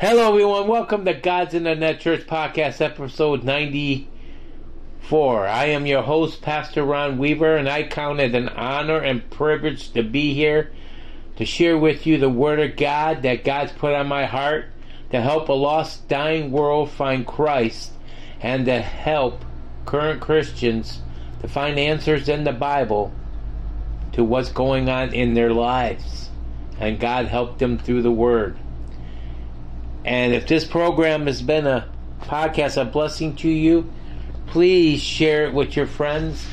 Hello, everyone. Welcome to God's Internet Church Podcast, episode 94. I am your host, Pastor Ron Weaver, and I count it an honor and privilege to be here to share with you the Word of God that God's put on my heart to help a lost, dying world find Christ and to help current Christians to find answers in the Bible to what's going on in their lives. And God helped them through the Word. And if this program has been a podcast, a blessing to you, please share it with your friends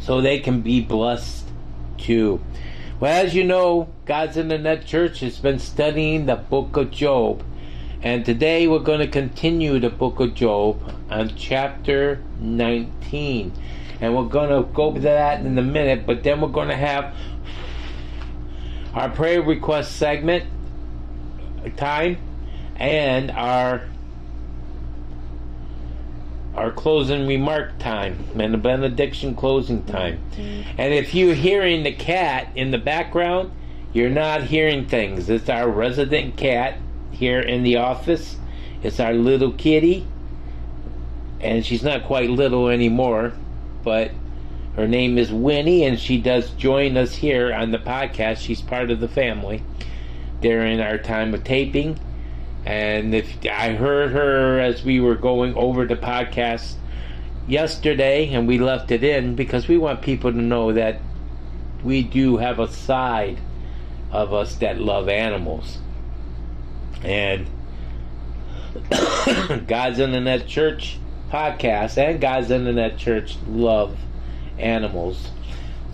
so they can be blessed too. Well, as you know, God's Internet Church has been studying the book of Job. And today we're going to continue the book of Job on chapter 19. And we're going to go to that in a minute, but then we're going to have our prayer request segment time and our our closing remark time and the benediction closing time. Mm-hmm. And if you're hearing the cat in the background, you're not hearing things. It's our resident cat here in the office. It's our little kitty. And she's not quite little anymore, but her name is Winnie, and she does join us here on the podcast. She's part of the family during our time of taping. And if I heard her as we were going over the podcast yesterday, and we left it in because we want people to know that we do have a side of us that love animals. And God's Internet Church podcast and God's Internet Church love animals.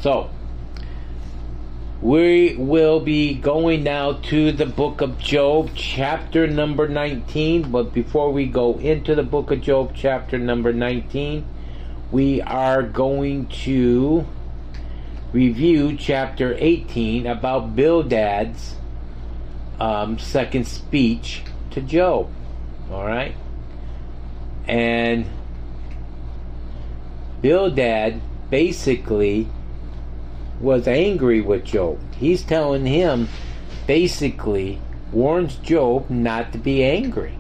So, we will be going now to the book of Job, chapter number 19. But before we go into the book of Job, chapter number 19, we are going to review chapter 18 about Bildad's um, second speech to Job. All right? And Bildad basically was angry with Job. He's telling him, basically, warns Job not to be angry.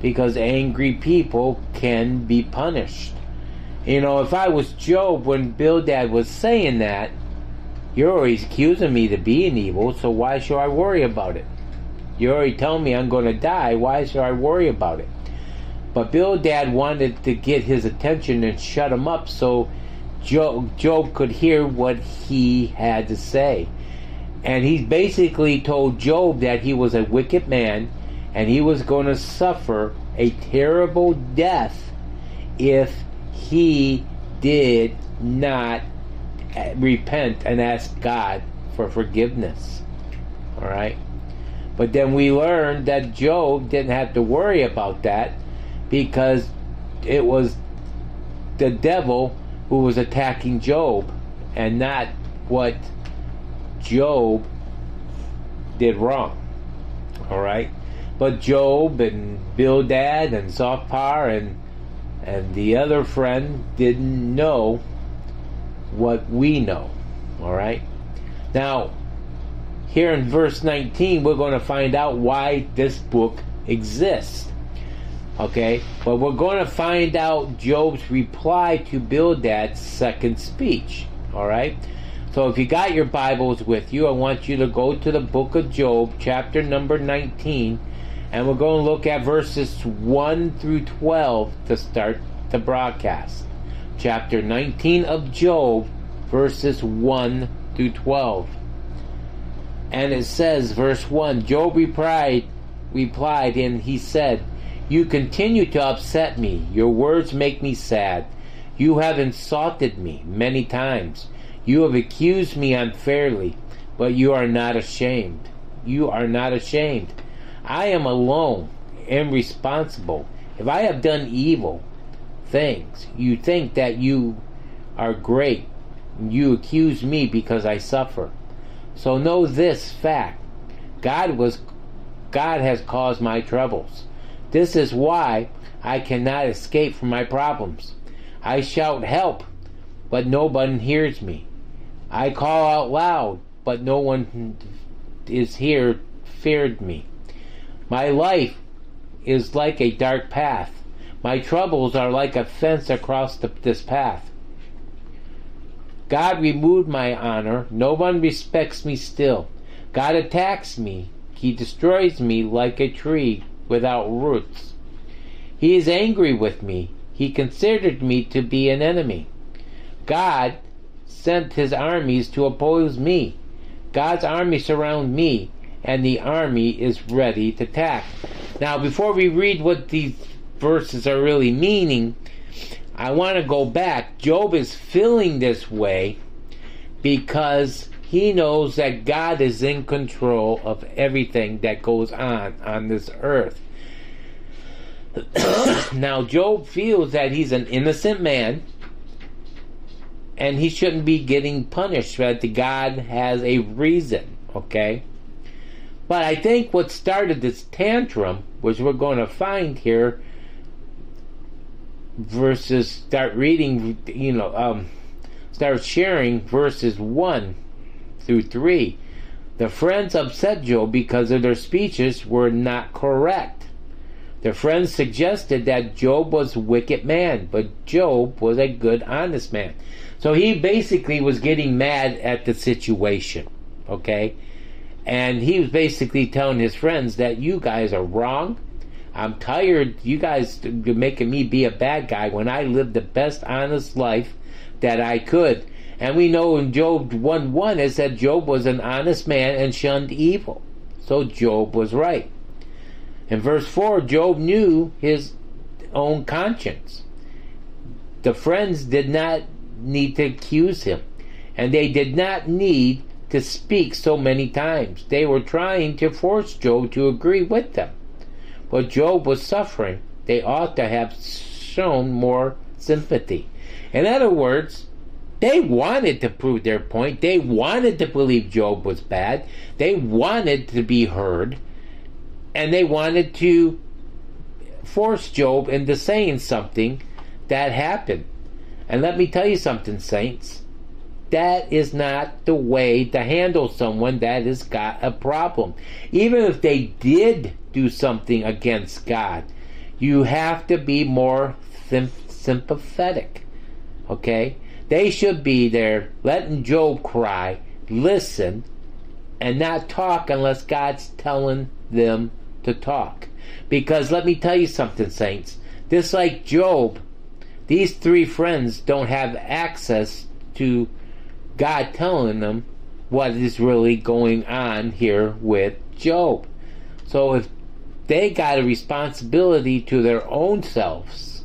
Because angry people can be punished. You know, if I was Job when Bildad was saying that, you're always accusing me to being evil, so why should I worry about it? You're already telling me I'm going to die, why should I worry about it? But Bildad wanted to get his attention and shut him up so Job, Job could hear what he had to say. And he basically told Job that he was a wicked man and he was going to suffer a terrible death if he did not uh, repent and ask God for forgiveness. All right? But then we learned that Job didn't have to worry about that because it was the devil who was attacking Job and not what Job did wrong. All right? But Job and Bildad and Zophar and and the other friend didn't know what we know. All right? Now, here in verse 19, we're going to find out why this book exists. Okay? But we're going to find out Job's reply to Bildad's second speech. All right? So if you got your Bibles with you, I want you to go to the book of Job, chapter number 19, and we're going to look at verses 1 through 12 to start the broadcast. Chapter 19 of Job, verses 1 through 12. And it says, verse 1 Job replied, replied, and he said, You continue to upset me. Your words make me sad. You have insulted me many times. You have accused me unfairly, but you are not ashamed. You are not ashamed. I am alone and responsible. If I have done evil things, you think that you are great. You accuse me because I suffer. So know this fact. God was God has caused my troubles. This is why I cannot escape from my problems. I shout help, but no one hears me. I call out loud, but no one is here feared me. My life is like a dark path. My troubles are like a fence across the, this path. God removed my honor. No one respects me still. God attacks me. He destroys me like a tree without roots. He is angry with me. He considered me to be an enemy. God sent his armies to oppose me. God's army surround me, and the army is ready to attack. Now, before we read what these verses are really meaning, I want to go back. Job is feeling this way because he knows that God is in control of everything that goes on on this earth. now, Job feels that he's an innocent man and he shouldn't be getting punished, that God has a reason, okay? But I think what started this tantrum, which we're going to find here, versus start reading, you know, um, start sharing verses 1 through 3. The friends upset Job because of their speeches were not correct. The friends suggested that Job was a wicked man, but Job was a good, honest man. So he basically was getting mad at the situation, okay? And he was basically telling his friends that you guys are wrong. I'm tired. You guys are making me be a bad guy when I lived the best honest life that I could. And we know in Job 1 1 it said Job was an honest man and shunned evil. So Job was right. In verse 4, Job knew his own conscience. The friends did not need to accuse him, and they did not need to speak so many times. They were trying to force Job to agree with them. But Job was suffering. They ought to have shown more sympathy. In other words, they wanted to prove their point. They wanted to believe Job was bad. They wanted to be heard. And they wanted to force Job into saying something that happened. And let me tell you something, saints. That is not the way to handle someone that has got a problem. Even if they did do something against God, you have to be more sympathetic. Okay? They should be there letting Job cry, listen, and not talk unless God's telling them to talk. Because let me tell you something, saints. Just like Job, these three friends don't have access to God telling them what is really going on here with Job. So if they got a responsibility to their own selves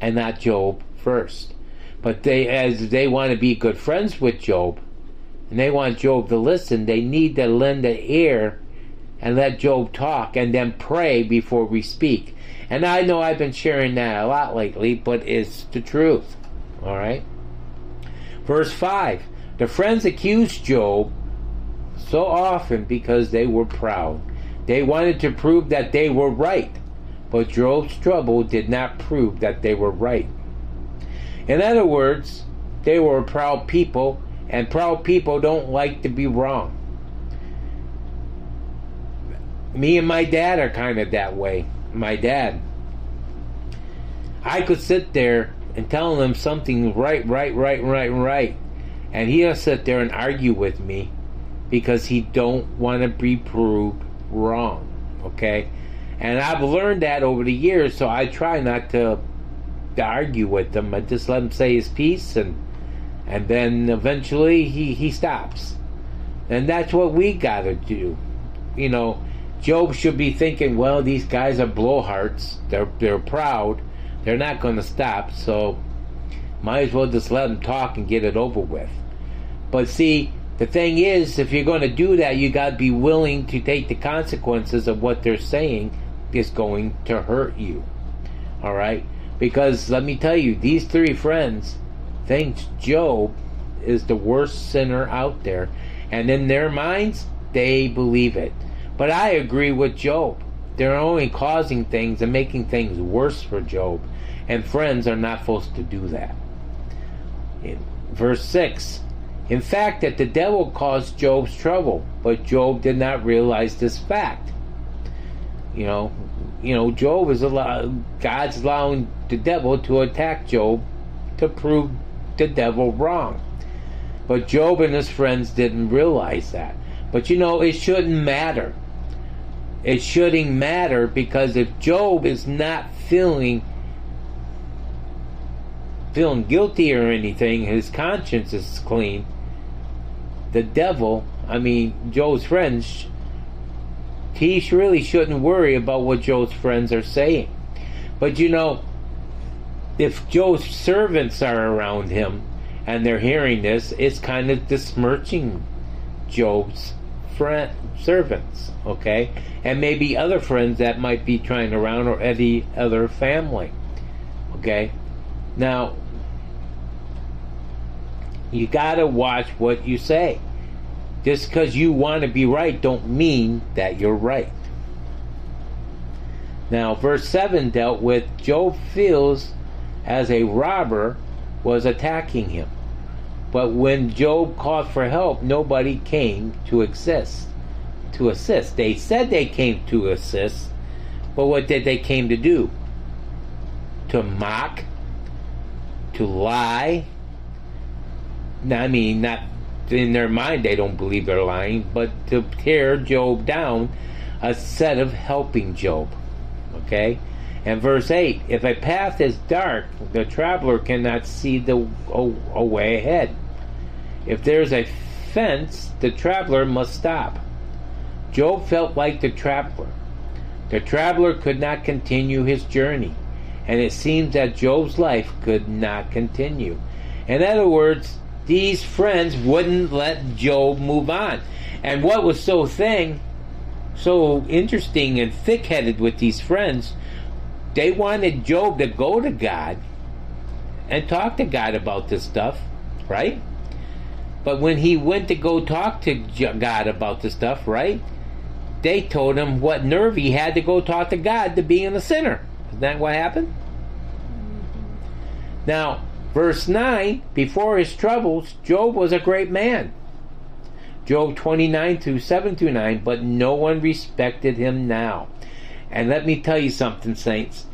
and not Job first. But they as they want to be good friends with Job and they want Job to listen, they need to lend an ear and let Job talk and then pray before we speak. And I know I've been sharing that a lot lately, but it's the truth. All right? Verse 5 The friends accused Job so often because they were proud. They wanted to prove that they were right, but Job's trouble did not prove that they were right. In other words, they were a proud people, and proud people don't like to be wrong me and my dad are kind of that way. My dad. I could sit there and tell him something right, right, right, right, right. And he'll sit there and argue with me because he don't want to be proved wrong. Okay? And I've learned that over the years, so I try not to, to argue with him. I just let him say his piece and and then eventually he, he stops. And that's what we gotta do. You know, Job should be thinking, well, these guys are blowhards. They're they're proud. They're not going to stop. So might as well just let them talk and get it over with. But see, the thing is, if you're going to do that, you got to be willing to take the consequences of what they're saying is going to hurt you. All right? Because let me tell you, these three friends think Job is the worst sinner out there. And in their minds, they believe it. But I agree with Job. They're only causing things and making things worse for Job. And friends are not supposed to do that. In verse 6 In fact, that the devil caused Job's trouble, but Job did not realize this fact. You know, you know, Job is allowed. God's allowing the devil to attack Job to prove the devil wrong. But Job and his friends didn't realize that. But you know, it shouldn't matter. It shouldn't matter because if Job is not feeling feeling guilty or anything, his conscience is clean. The devil, I mean, Job's friends, he really shouldn't worry about what Job's friends are saying. But you know, if Job's servants are around him and they're hearing this, it's kind of besmirching Job's friend servants, okay? And maybe other friends that might be trying around or any other family. Okay? Now you gotta watch what you say. Just because you want to be right don't mean that you're right. Now, verse 7 dealt with Job feels as a robber was attacking him. But when Job called for help, nobody came to assist. To assist. They said they came to assist, but what did they came to do? To mock, to lie. I mean, not in their mind they don't believe they're lying, but to tear Job down instead of helping Job. Okay? And verse 8 If a path is dark, the traveler cannot see the a way ahead. If there's a fence, the traveler must stop. Job felt like the traveler. The traveler could not continue his journey, and it seems that Job's life could not continue. In other words, these friends wouldn't let Job move on. And what was so thing, so interesting and thick-headed with these friends, they wanted Job to go to God and talk to God about this stuff, right? But when he went to go talk to God about this stuff, right? They told him what nerve he had to go talk to God to being a sinner. Isn't that what happened? Now, verse 9 Before his troubles, Job was a great man. Job 29 to 7 to 9, but no one respected him now. And let me tell you something, saints.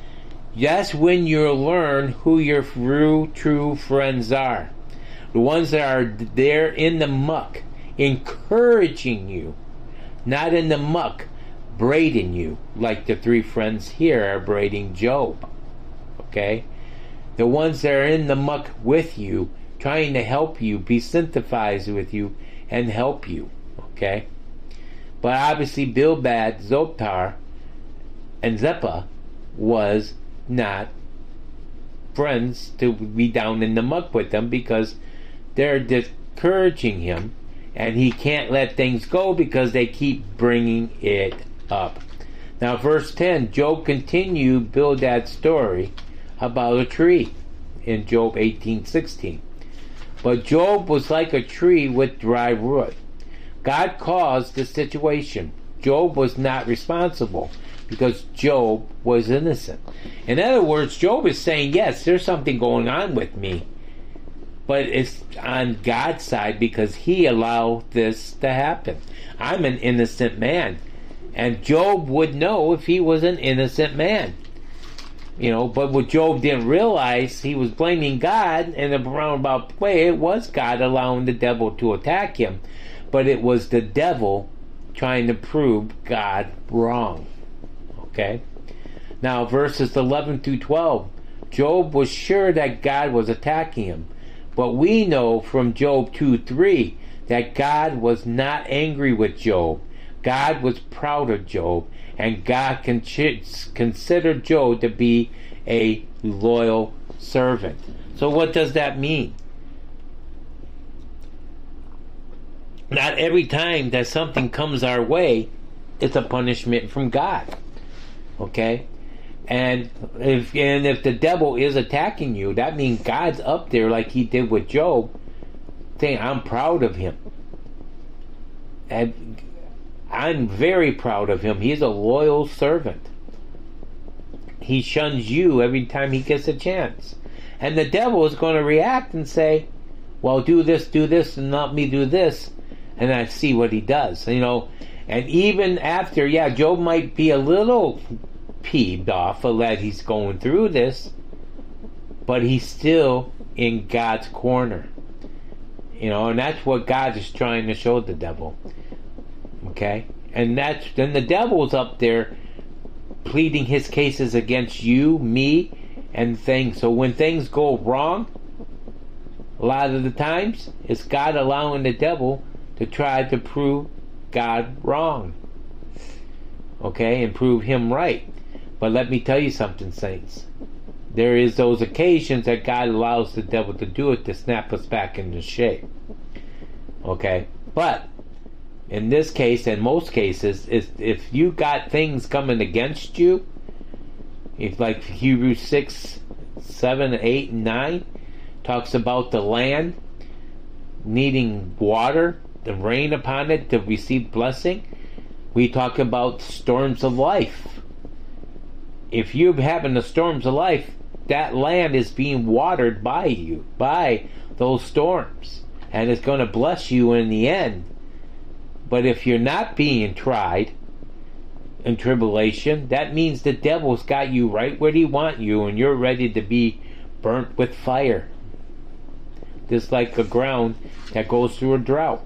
That's when you'll learn who your true, true friends are the ones that are there in the muck, encouraging you, not in the muck, braiding you, like the three friends here are braiding Job. Okay? The ones that are in the muck with you, trying to help you, be sympathized with you, and help you. Okay? But obviously, Bildad, Zophar, and Zeppa was not friends to be down in the muck with them because they're discouraging him, and he can't let things go because they keep bringing it up. Now, verse 10 Job continued Bildad's story about a tree in Job 18:16. But Job was like a tree with dry root. God caused the situation. Job was not responsible because Job was innocent. In other words, Job is saying, Yes, there's something going on with me, but it's on God's side because He allowed this to happen. I'm an innocent man. And Job would know if he was an innocent man. You know, but what Job didn't realize, he was blaming God in a roundabout way. It was God allowing the devil to attack him, but it was the devil trying to prove God wrong. Okay? Now, verses 11 through 12. Job was sure that God was attacking him but we know from Job 2 3 that God was not angry with Job. God was proud of Job, and God considered Job to be a loyal servant. So, what does that mean? Not every time that something comes our way, it's a punishment from God. Okay? And if and if the devil is attacking you, that means God's up there like he did with Job, saying, I'm proud of him. And I'm very proud of him. He's a loyal servant. He shuns you every time he gets a chance. And the devil is going to react and say, Well, do this, do this, and not me do this. And I see what he does. You know, And even after, yeah, Job might be a little peeved off that he's going through this, but he's still in God's corner. You know, and that's what God is trying to show the devil. Okay? And that's then the devil's up there pleading his cases against you, me, and things. So when things go wrong, a lot of the times it's God allowing the devil to try to prove God wrong. Okay, and prove him right. But let me tell you something, saints. There is those occasions that God allows the devil to do it to snap us back into shape. Okay? But in this case and most cases, is if you got things coming against you, if like Hebrews 6, 7, 8, and 9 talks about the land needing water, the rain upon it to receive blessing. We talk about storms of life. If you're having the storms of life, that land is being watered by you, by those storms, and it's going to bless you in the end. But if you're not being tried in tribulation, that means the devil's got you right where he want you, and you're ready to be burnt with fire. Just like the ground that goes through a drought.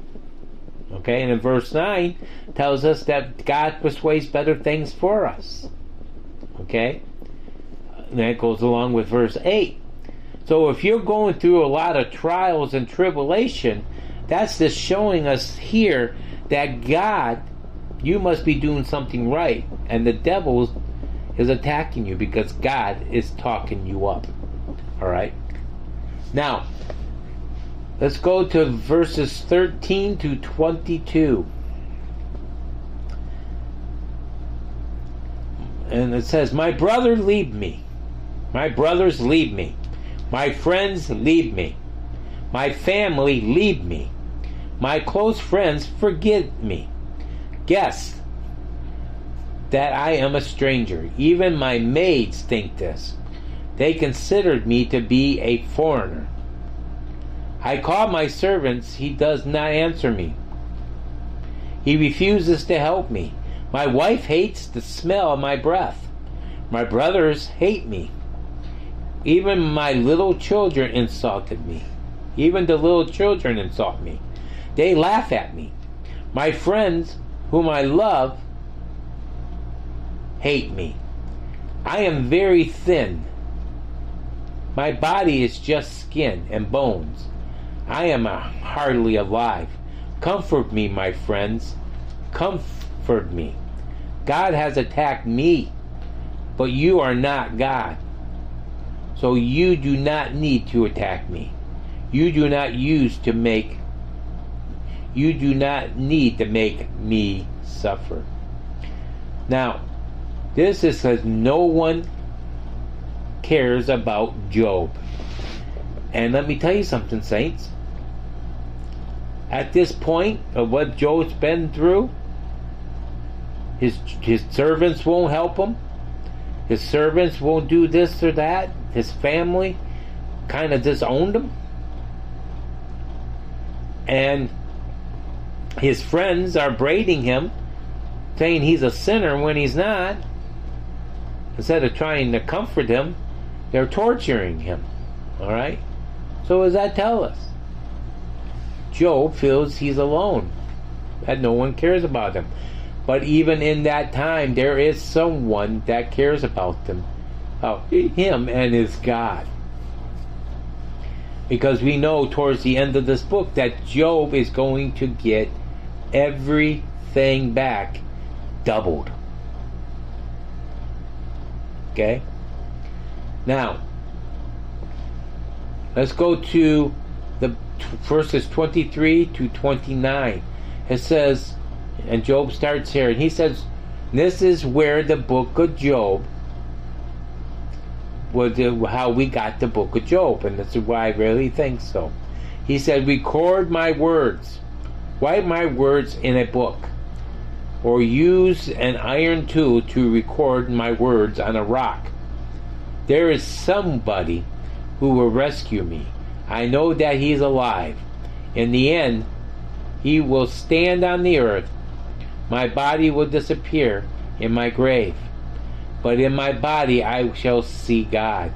Okay, and in verse 9 tells us that God persuades better things for us. Okay? And that goes along with verse 8. So if you're going through a lot of trials and tribulation, that's just showing us here that God, you must be doing something right, and the devil is attacking you because God is talking you up. All right? Now, let's go to verses 13 to 22. And it says, My brother, leave me. My brothers, leave me. My friends, leave me. My family, leave me. My close friends, forgive me. Guess that I am a stranger. Even my maids think this. They considered me to be a foreigner. I call my servants, he does not answer me. He refuses to help me. My wife hates the smell of my breath. My brothers hate me. Even my little children insulted me. Even the little children insult me. They laugh at me. My friends, whom I love, hate me. I am very thin. My body is just skin and bones. I am hardly alive. Comfort me, my friends. Comfort me. God has attacked me, but you are not God. So you do not need to attack me. You do not use to make you do not need to make me suffer. Now, this is because no one cares about Job. And let me tell you something, saints. At this point of what Job's been through, his his servants won't help him. His servants won't do this or that. His family kind of disowned him. And his friends are braiding him, saying he's a sinner when he's not. Instead of trying to comfort him, they're torturing him. All right? So, what does that tell us? Job feels he's alone, that no one cares about him. But even in that time, there is someone that cares about them, about him and his God. Because we know towards the end of this book that Job is going to get everything back doubled. Okay? Now, let's go to the verses 23 to 29. It says, and Job starts here, and he says, This is where the book of Job was how we got the book of Job, and this is why I really think so. He said, Record my words, write my words in a book, or use an iron tool to record my words on a rock. There is somebody who will rescue me. I know that he is alive. In the end, he will stand on the earth My body will disappear in my grave, but in my body I shall see God.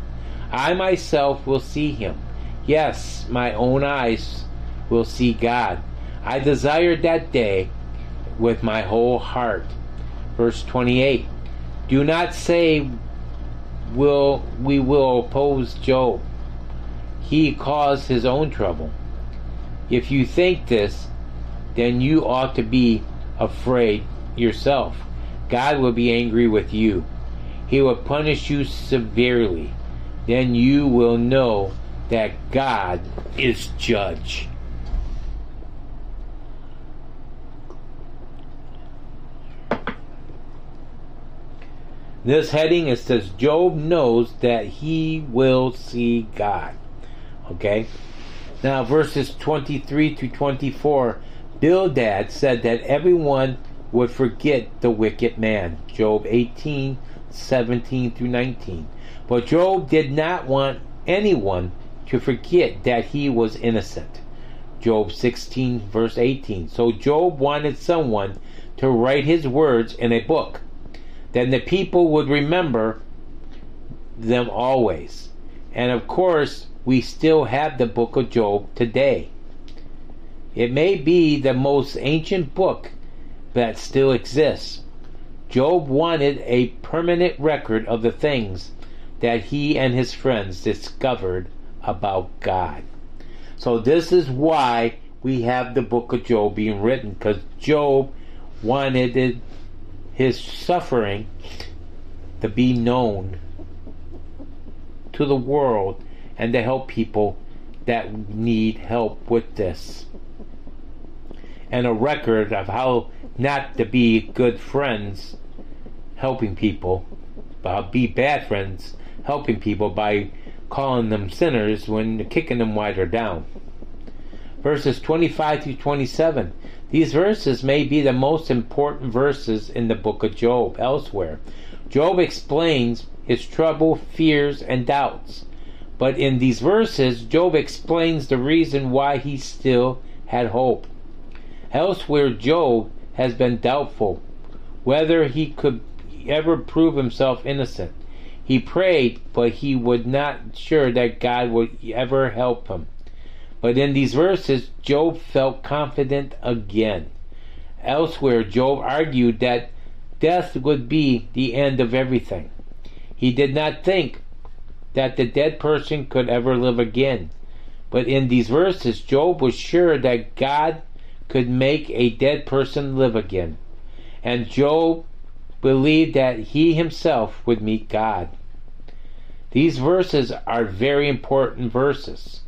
I myself will see him. Yes, my own eyes will see God. I desired that day with my whole heart. Verse 28. Do not say will we will oppose Job. He caused his own trouble. If you think this, then you ought to be afraid yourself. God will be angry with you. He will punish you severely. Then you will know that God is judge. This heading it says Job knows that he will see God. Okay? Now verses 23 to 24 Bildad said that everyone would forget the wicked man. Job 18, 17 through 19. But Job did not want anyone to forget that he was innocent. Job 16, verse 18. So Job wanted someone to write his words in a book. Then the people would remember them always. And of course, we still have the book of Job today. It may be the most ancient book that still exists. Job wanted a permanent record of the things that he and his friends discovered about God. So, this is why we have the book of Job being written, because Job wanted his suffering to be known to the world and to help people that need help with this and a record of how not to be good friends helping people, but be bad friends helping people by calling them sinners when kicking them while they're down. Verses 25 through 27. These verses may be the most important verses in the book of Job elsewhere. Job explains his trouble, fears, and doubts. But in these verses, Job explains the reason why he still had hope. Elsewhere, Job has been doubtful whether he could ever prove himself innocent. He prayed, but he was not sure that God would ever help him. But in these verses, Job felt confident again. Elsewhere, Job argued that death would be the end of everything. He did not think that the dead person could ever live again. But in these verses, Job was sure that God could make a dead person live again. And Job believed that he himself would meet God. These verses are very important verses,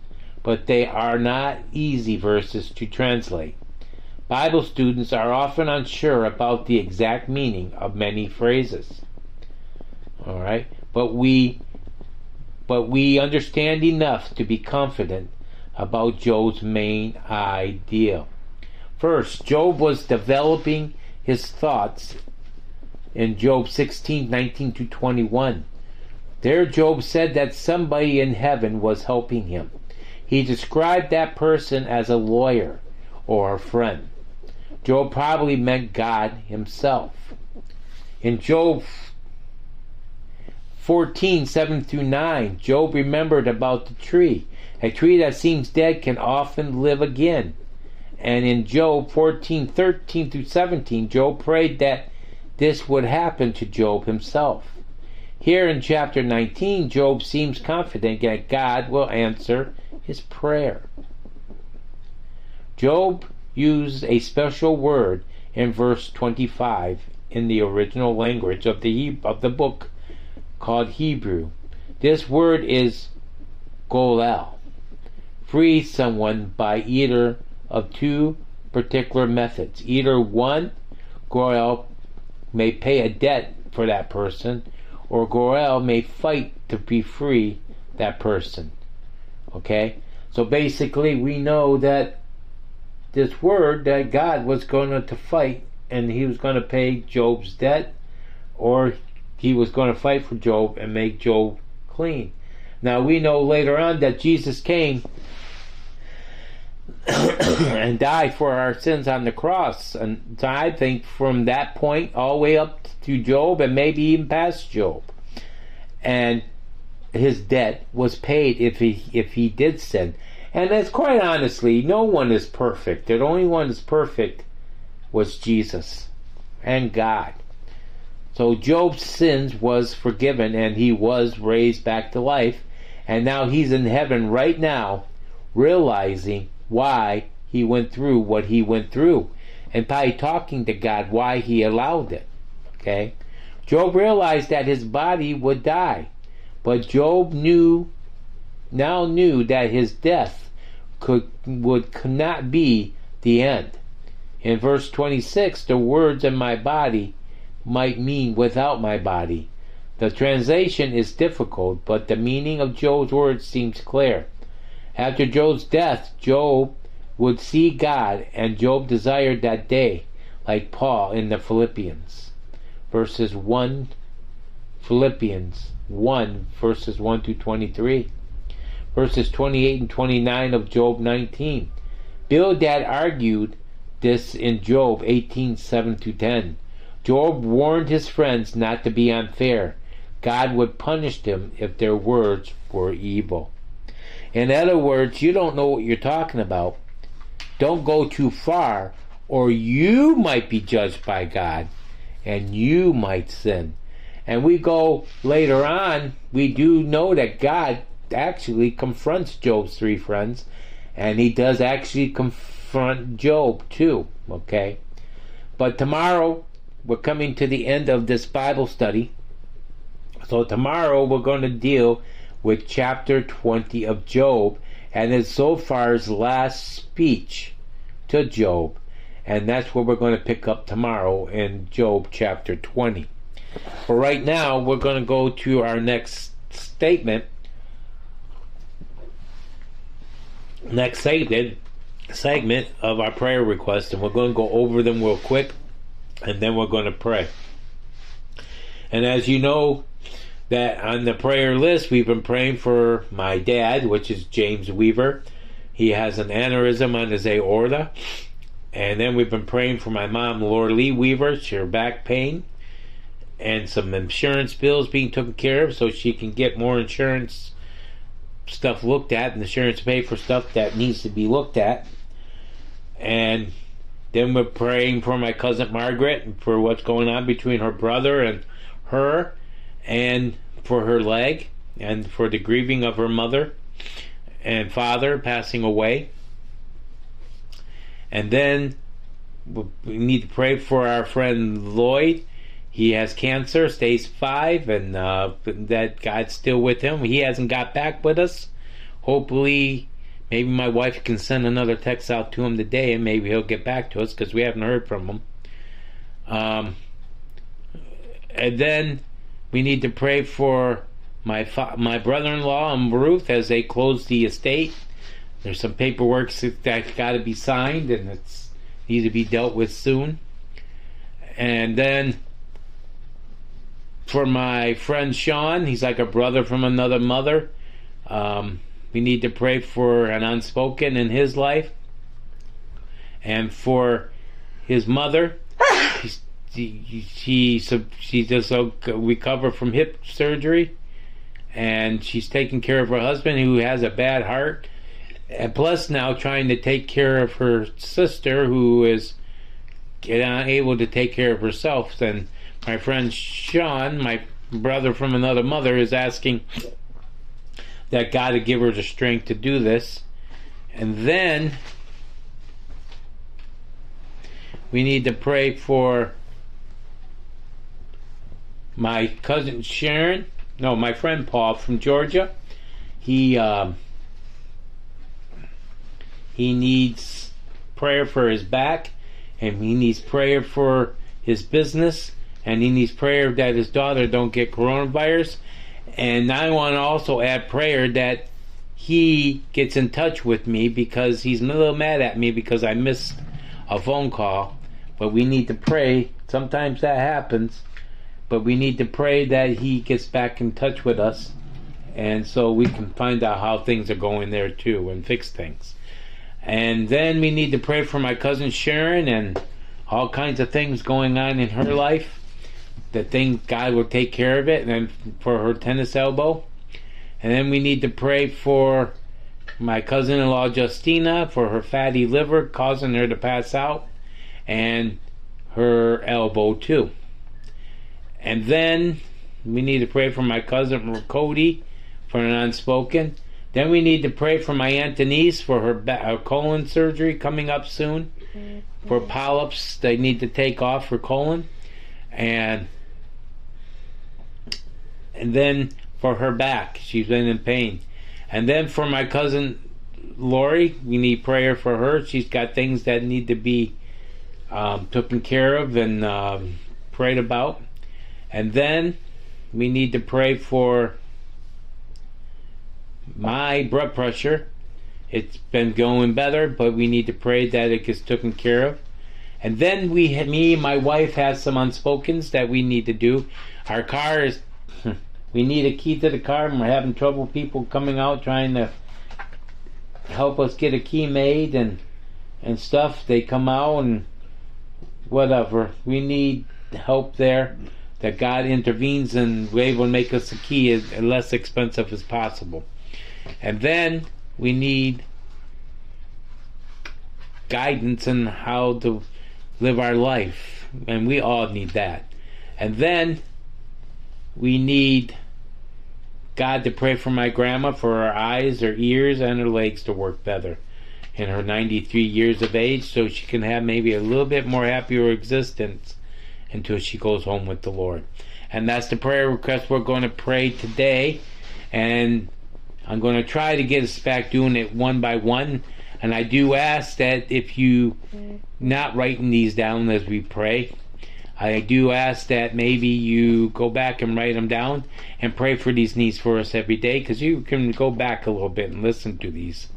but they are not easy verses to translate. Bible students are often unsure about the exact meaning of many phrases. All right, but we but we understand enough to be confident about Job's main idea. First, Job was developing his thoughts in Job 16, 19 to 21. There, Job said that somebody in heaven was helping him. He described that person as a lawyer or a friend. Job probably meant God himself. In Job 14, 7 through 9, Job remembered about the tree. A tree that seems dead can often live again. And in Job 14, 13 through 17, Job prayed that this would happen to Job himself. Here in chapter 19, Job seems confident that God will answer his prayer. Job used a special word in verse 25 in the original language of the, of the book called Hebrew. This word is goel. Free someone by either of two particular methods. Either one, Goel may pay a debt for that person, or Goel may fight to be free that person. Okay? So basically, we know that this word that God was going to fight and he was going to pay Job's debt, or he was going to fight for Job and make Job clean. Now we know later on that Jesus came and died for our sins on the cross. And so I think from that point all the way up to Job and maybe even past Job. And his debt was paid if he if he did sin. And that's quite honestly, no one is perfect. The only one that's perfect was Jesus and God. So Job's sins was forgiven and he was raised back to life. And now he's in heaven right now, realizing why he went through what he went through. And by talking to God why he allowed it. Okay? Job realized that his body would die. But Job knew now knew that his death could would not be the end. In verse 26, the words in my body might mean without my body. The translation is difficult, but the meaning of Job's words seems clear. After Job's death, Job would see God, and Job desired that day, like Paul in the Philippians. Verses 1, Philippians 1, verses 1 to 23. Verses 28 and 29 of Job 19. Bildad argued this in Job 18, 7 to 10. Job warned his friends not to be unfair. God would punish them if their words were evil. In other words, you don't know what you're talking about. Don't go too far, or you might be judged by God and you might sin. And we go later on, we do know that God actually confronts Job's three friends, and he does actually confront Job too, okay? But tomorrow, we're coming to the end of this Bible study. So tomorrow we're going to deal with chapter 20 of Job and it's so Zophar's last speech to Job. And that's what we're going to pick up tomorrow in Job chapter 20. But right now we're going to go to our next statement. Next segment segment of our prayer request and we're going to go over them real quick and then we're going to pray. And as you know, that on the prayer list, we've been praying for my dad, which is James Weaver. He has an aneurysm on his aorta. And then we've been praying for my mom, Laura Lee Weaver, She her back pain, and some insurance bills being taken care of so she can get more insurance stuff looked at and insurance pay for stuff that needs to be looked at. And then we're praying for my cousin Margaret and for what's going on between her brother and her, and for her leg, and for the grieving of her mother and father passing away. And then we need to pray for our friend Lloyd. He has cancer, stage five, and uh, that God's still with him. He hasn't got back with us. Hopefully, Maybe my wife can send another text out to him today, and maybe he'll get back to us because we haven't heard from him. Um, and then we need to pray for my fa- my brother-in-law and Ruth as they close the estate. There's some paperwork that's got to be signed, and it's needs to be dealt with soon. And then for my friend Sean, he's like a brother from another mother. Um, we need to pray for an unspoken in his life and for his mother. she, she, she just recovered from hip surgery and she's taking care of her husband who has a bad heart and plus now trying to take care of her sister who is unable to take care of herself then my friend sean my brother from another mother is asking that God to give her the strength to do this. And then we need to pray for my cousin Sharon, no, my friend Paul from Georgia. He um, he needs prayer for his back, and he needs prayer for his business, and he needs prayer that his daughter don't get coronavirus, and I want to also add prayer that he gets in touch with me because he's a little mad at me because I missed a phone call. But we need to pray. Sometimes that happens. But we need to pray that he gets back in touch with us. And so we can find out how things are going there too and fix things. And then we need to pray for my cousin Sharon and all kinds of things going on in her life. The thing God will take care of it, and then for her tennis elbow. And then we need to pray for my cousin in law Justina for her fatty liver causing her to pass out, and her elbow too. And then we need to pray for my cousin Cody for an unspoken. Then we need to pray for my aunt Denise for her, ba- her colon surgery coming up soon. Mm-hmm. For polyps they need to take off her colon, and and then for her back she's been in pain, and then for my cousin Lori we need prayer for her. She's got things that need to be um, taken care of and um, prayed about, and then we need to pray for my blood pressure. It's been going better, but we need to pray that it gets taken care of. And then we, me and my wife, have some unspokens that we need to do. Our car is, we need a key to the car, and we're having trouble. People coming out trying to help us get a key made and and stuff. They come out and whatever. We need help there. That God intervenes and we're able to make us a key as less expensive as possible. And then we need guidance in how to live our life. And we all need that. And then we need God to pray for my grandma for her eyes, her ears, and her legs to work better in her 93 years of age so she can have maybe a little bit more happier existence until she goes home with the Lord. And that's the prayer request we're going to pray today. And I'm going to try to get us back doing it one by one. And I do ask that if you not writing these down as we pray, I do ask that maybe you go back and write them down and pray for these needs for us every day because you can go back a little bit and listen to these.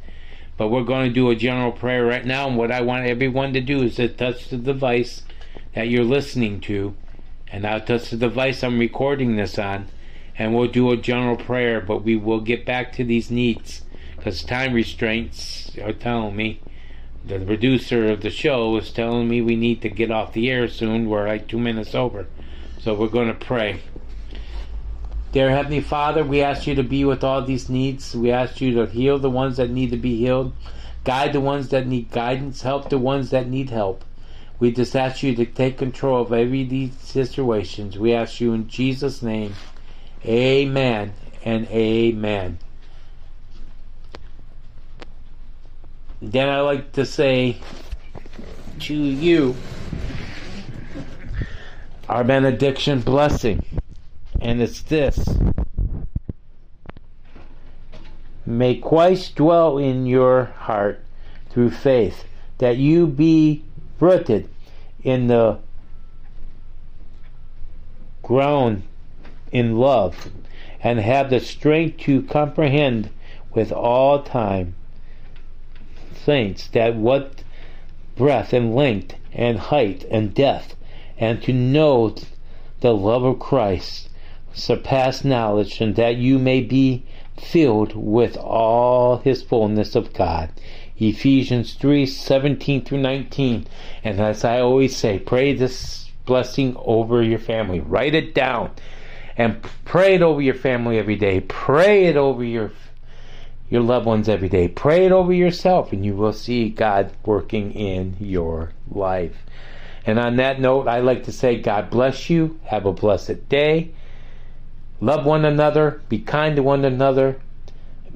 But we're going to do a general prayer right now, and what I want everyone to do is to touch the device that you're listening to, and I'll touch the device I'm recording this on, and we'll do a general prayer, but we will get back to these needs because time restraints are telling me. The producer of the show is telling me we need to get off the air soon. We're like two minutes over. So we're going to pray. Dear Heavenly Father, we ask you to be with all these needs. We ask you to heal the ones that need to be healed, guide the ones that need guidance, help the ones that need help. We just ask you to take control of every these situations. We ask you in Jesus' name. Amen and amen. Then I like to say to you our benediction blessing. And it's this. May Christ dwell in your heart through faith, that you be rooted in the ground in love, and have the strength to comprehend with all time saints that what breadth and length and height and depth, and to know the love of Christ surpass knowledge, and that you may be filled with all his fullness of God. Ephesians 3 17 through 19. And as I always say, pray this blessing over your family. Write it down and pray it over your family every day. Pray it over your your loved ones every day. Pray it over yourself, and you will see God working in your life. And on that note, I like to say, God bless you. Have a blessed day. Love one another. Be kind to one another.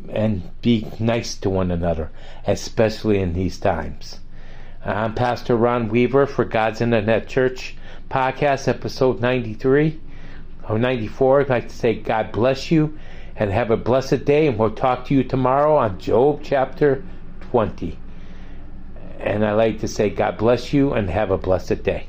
And be nice to one another, especially in these times. I'm Pastor Ron Weaver for God's Internet Church podcast, episode 93 or 94. I'd like to say, God bless you and have a blessed day. And we'll talk to you tomorrow on Job chapter 20. And I like to say, God bless you and have a blessed day.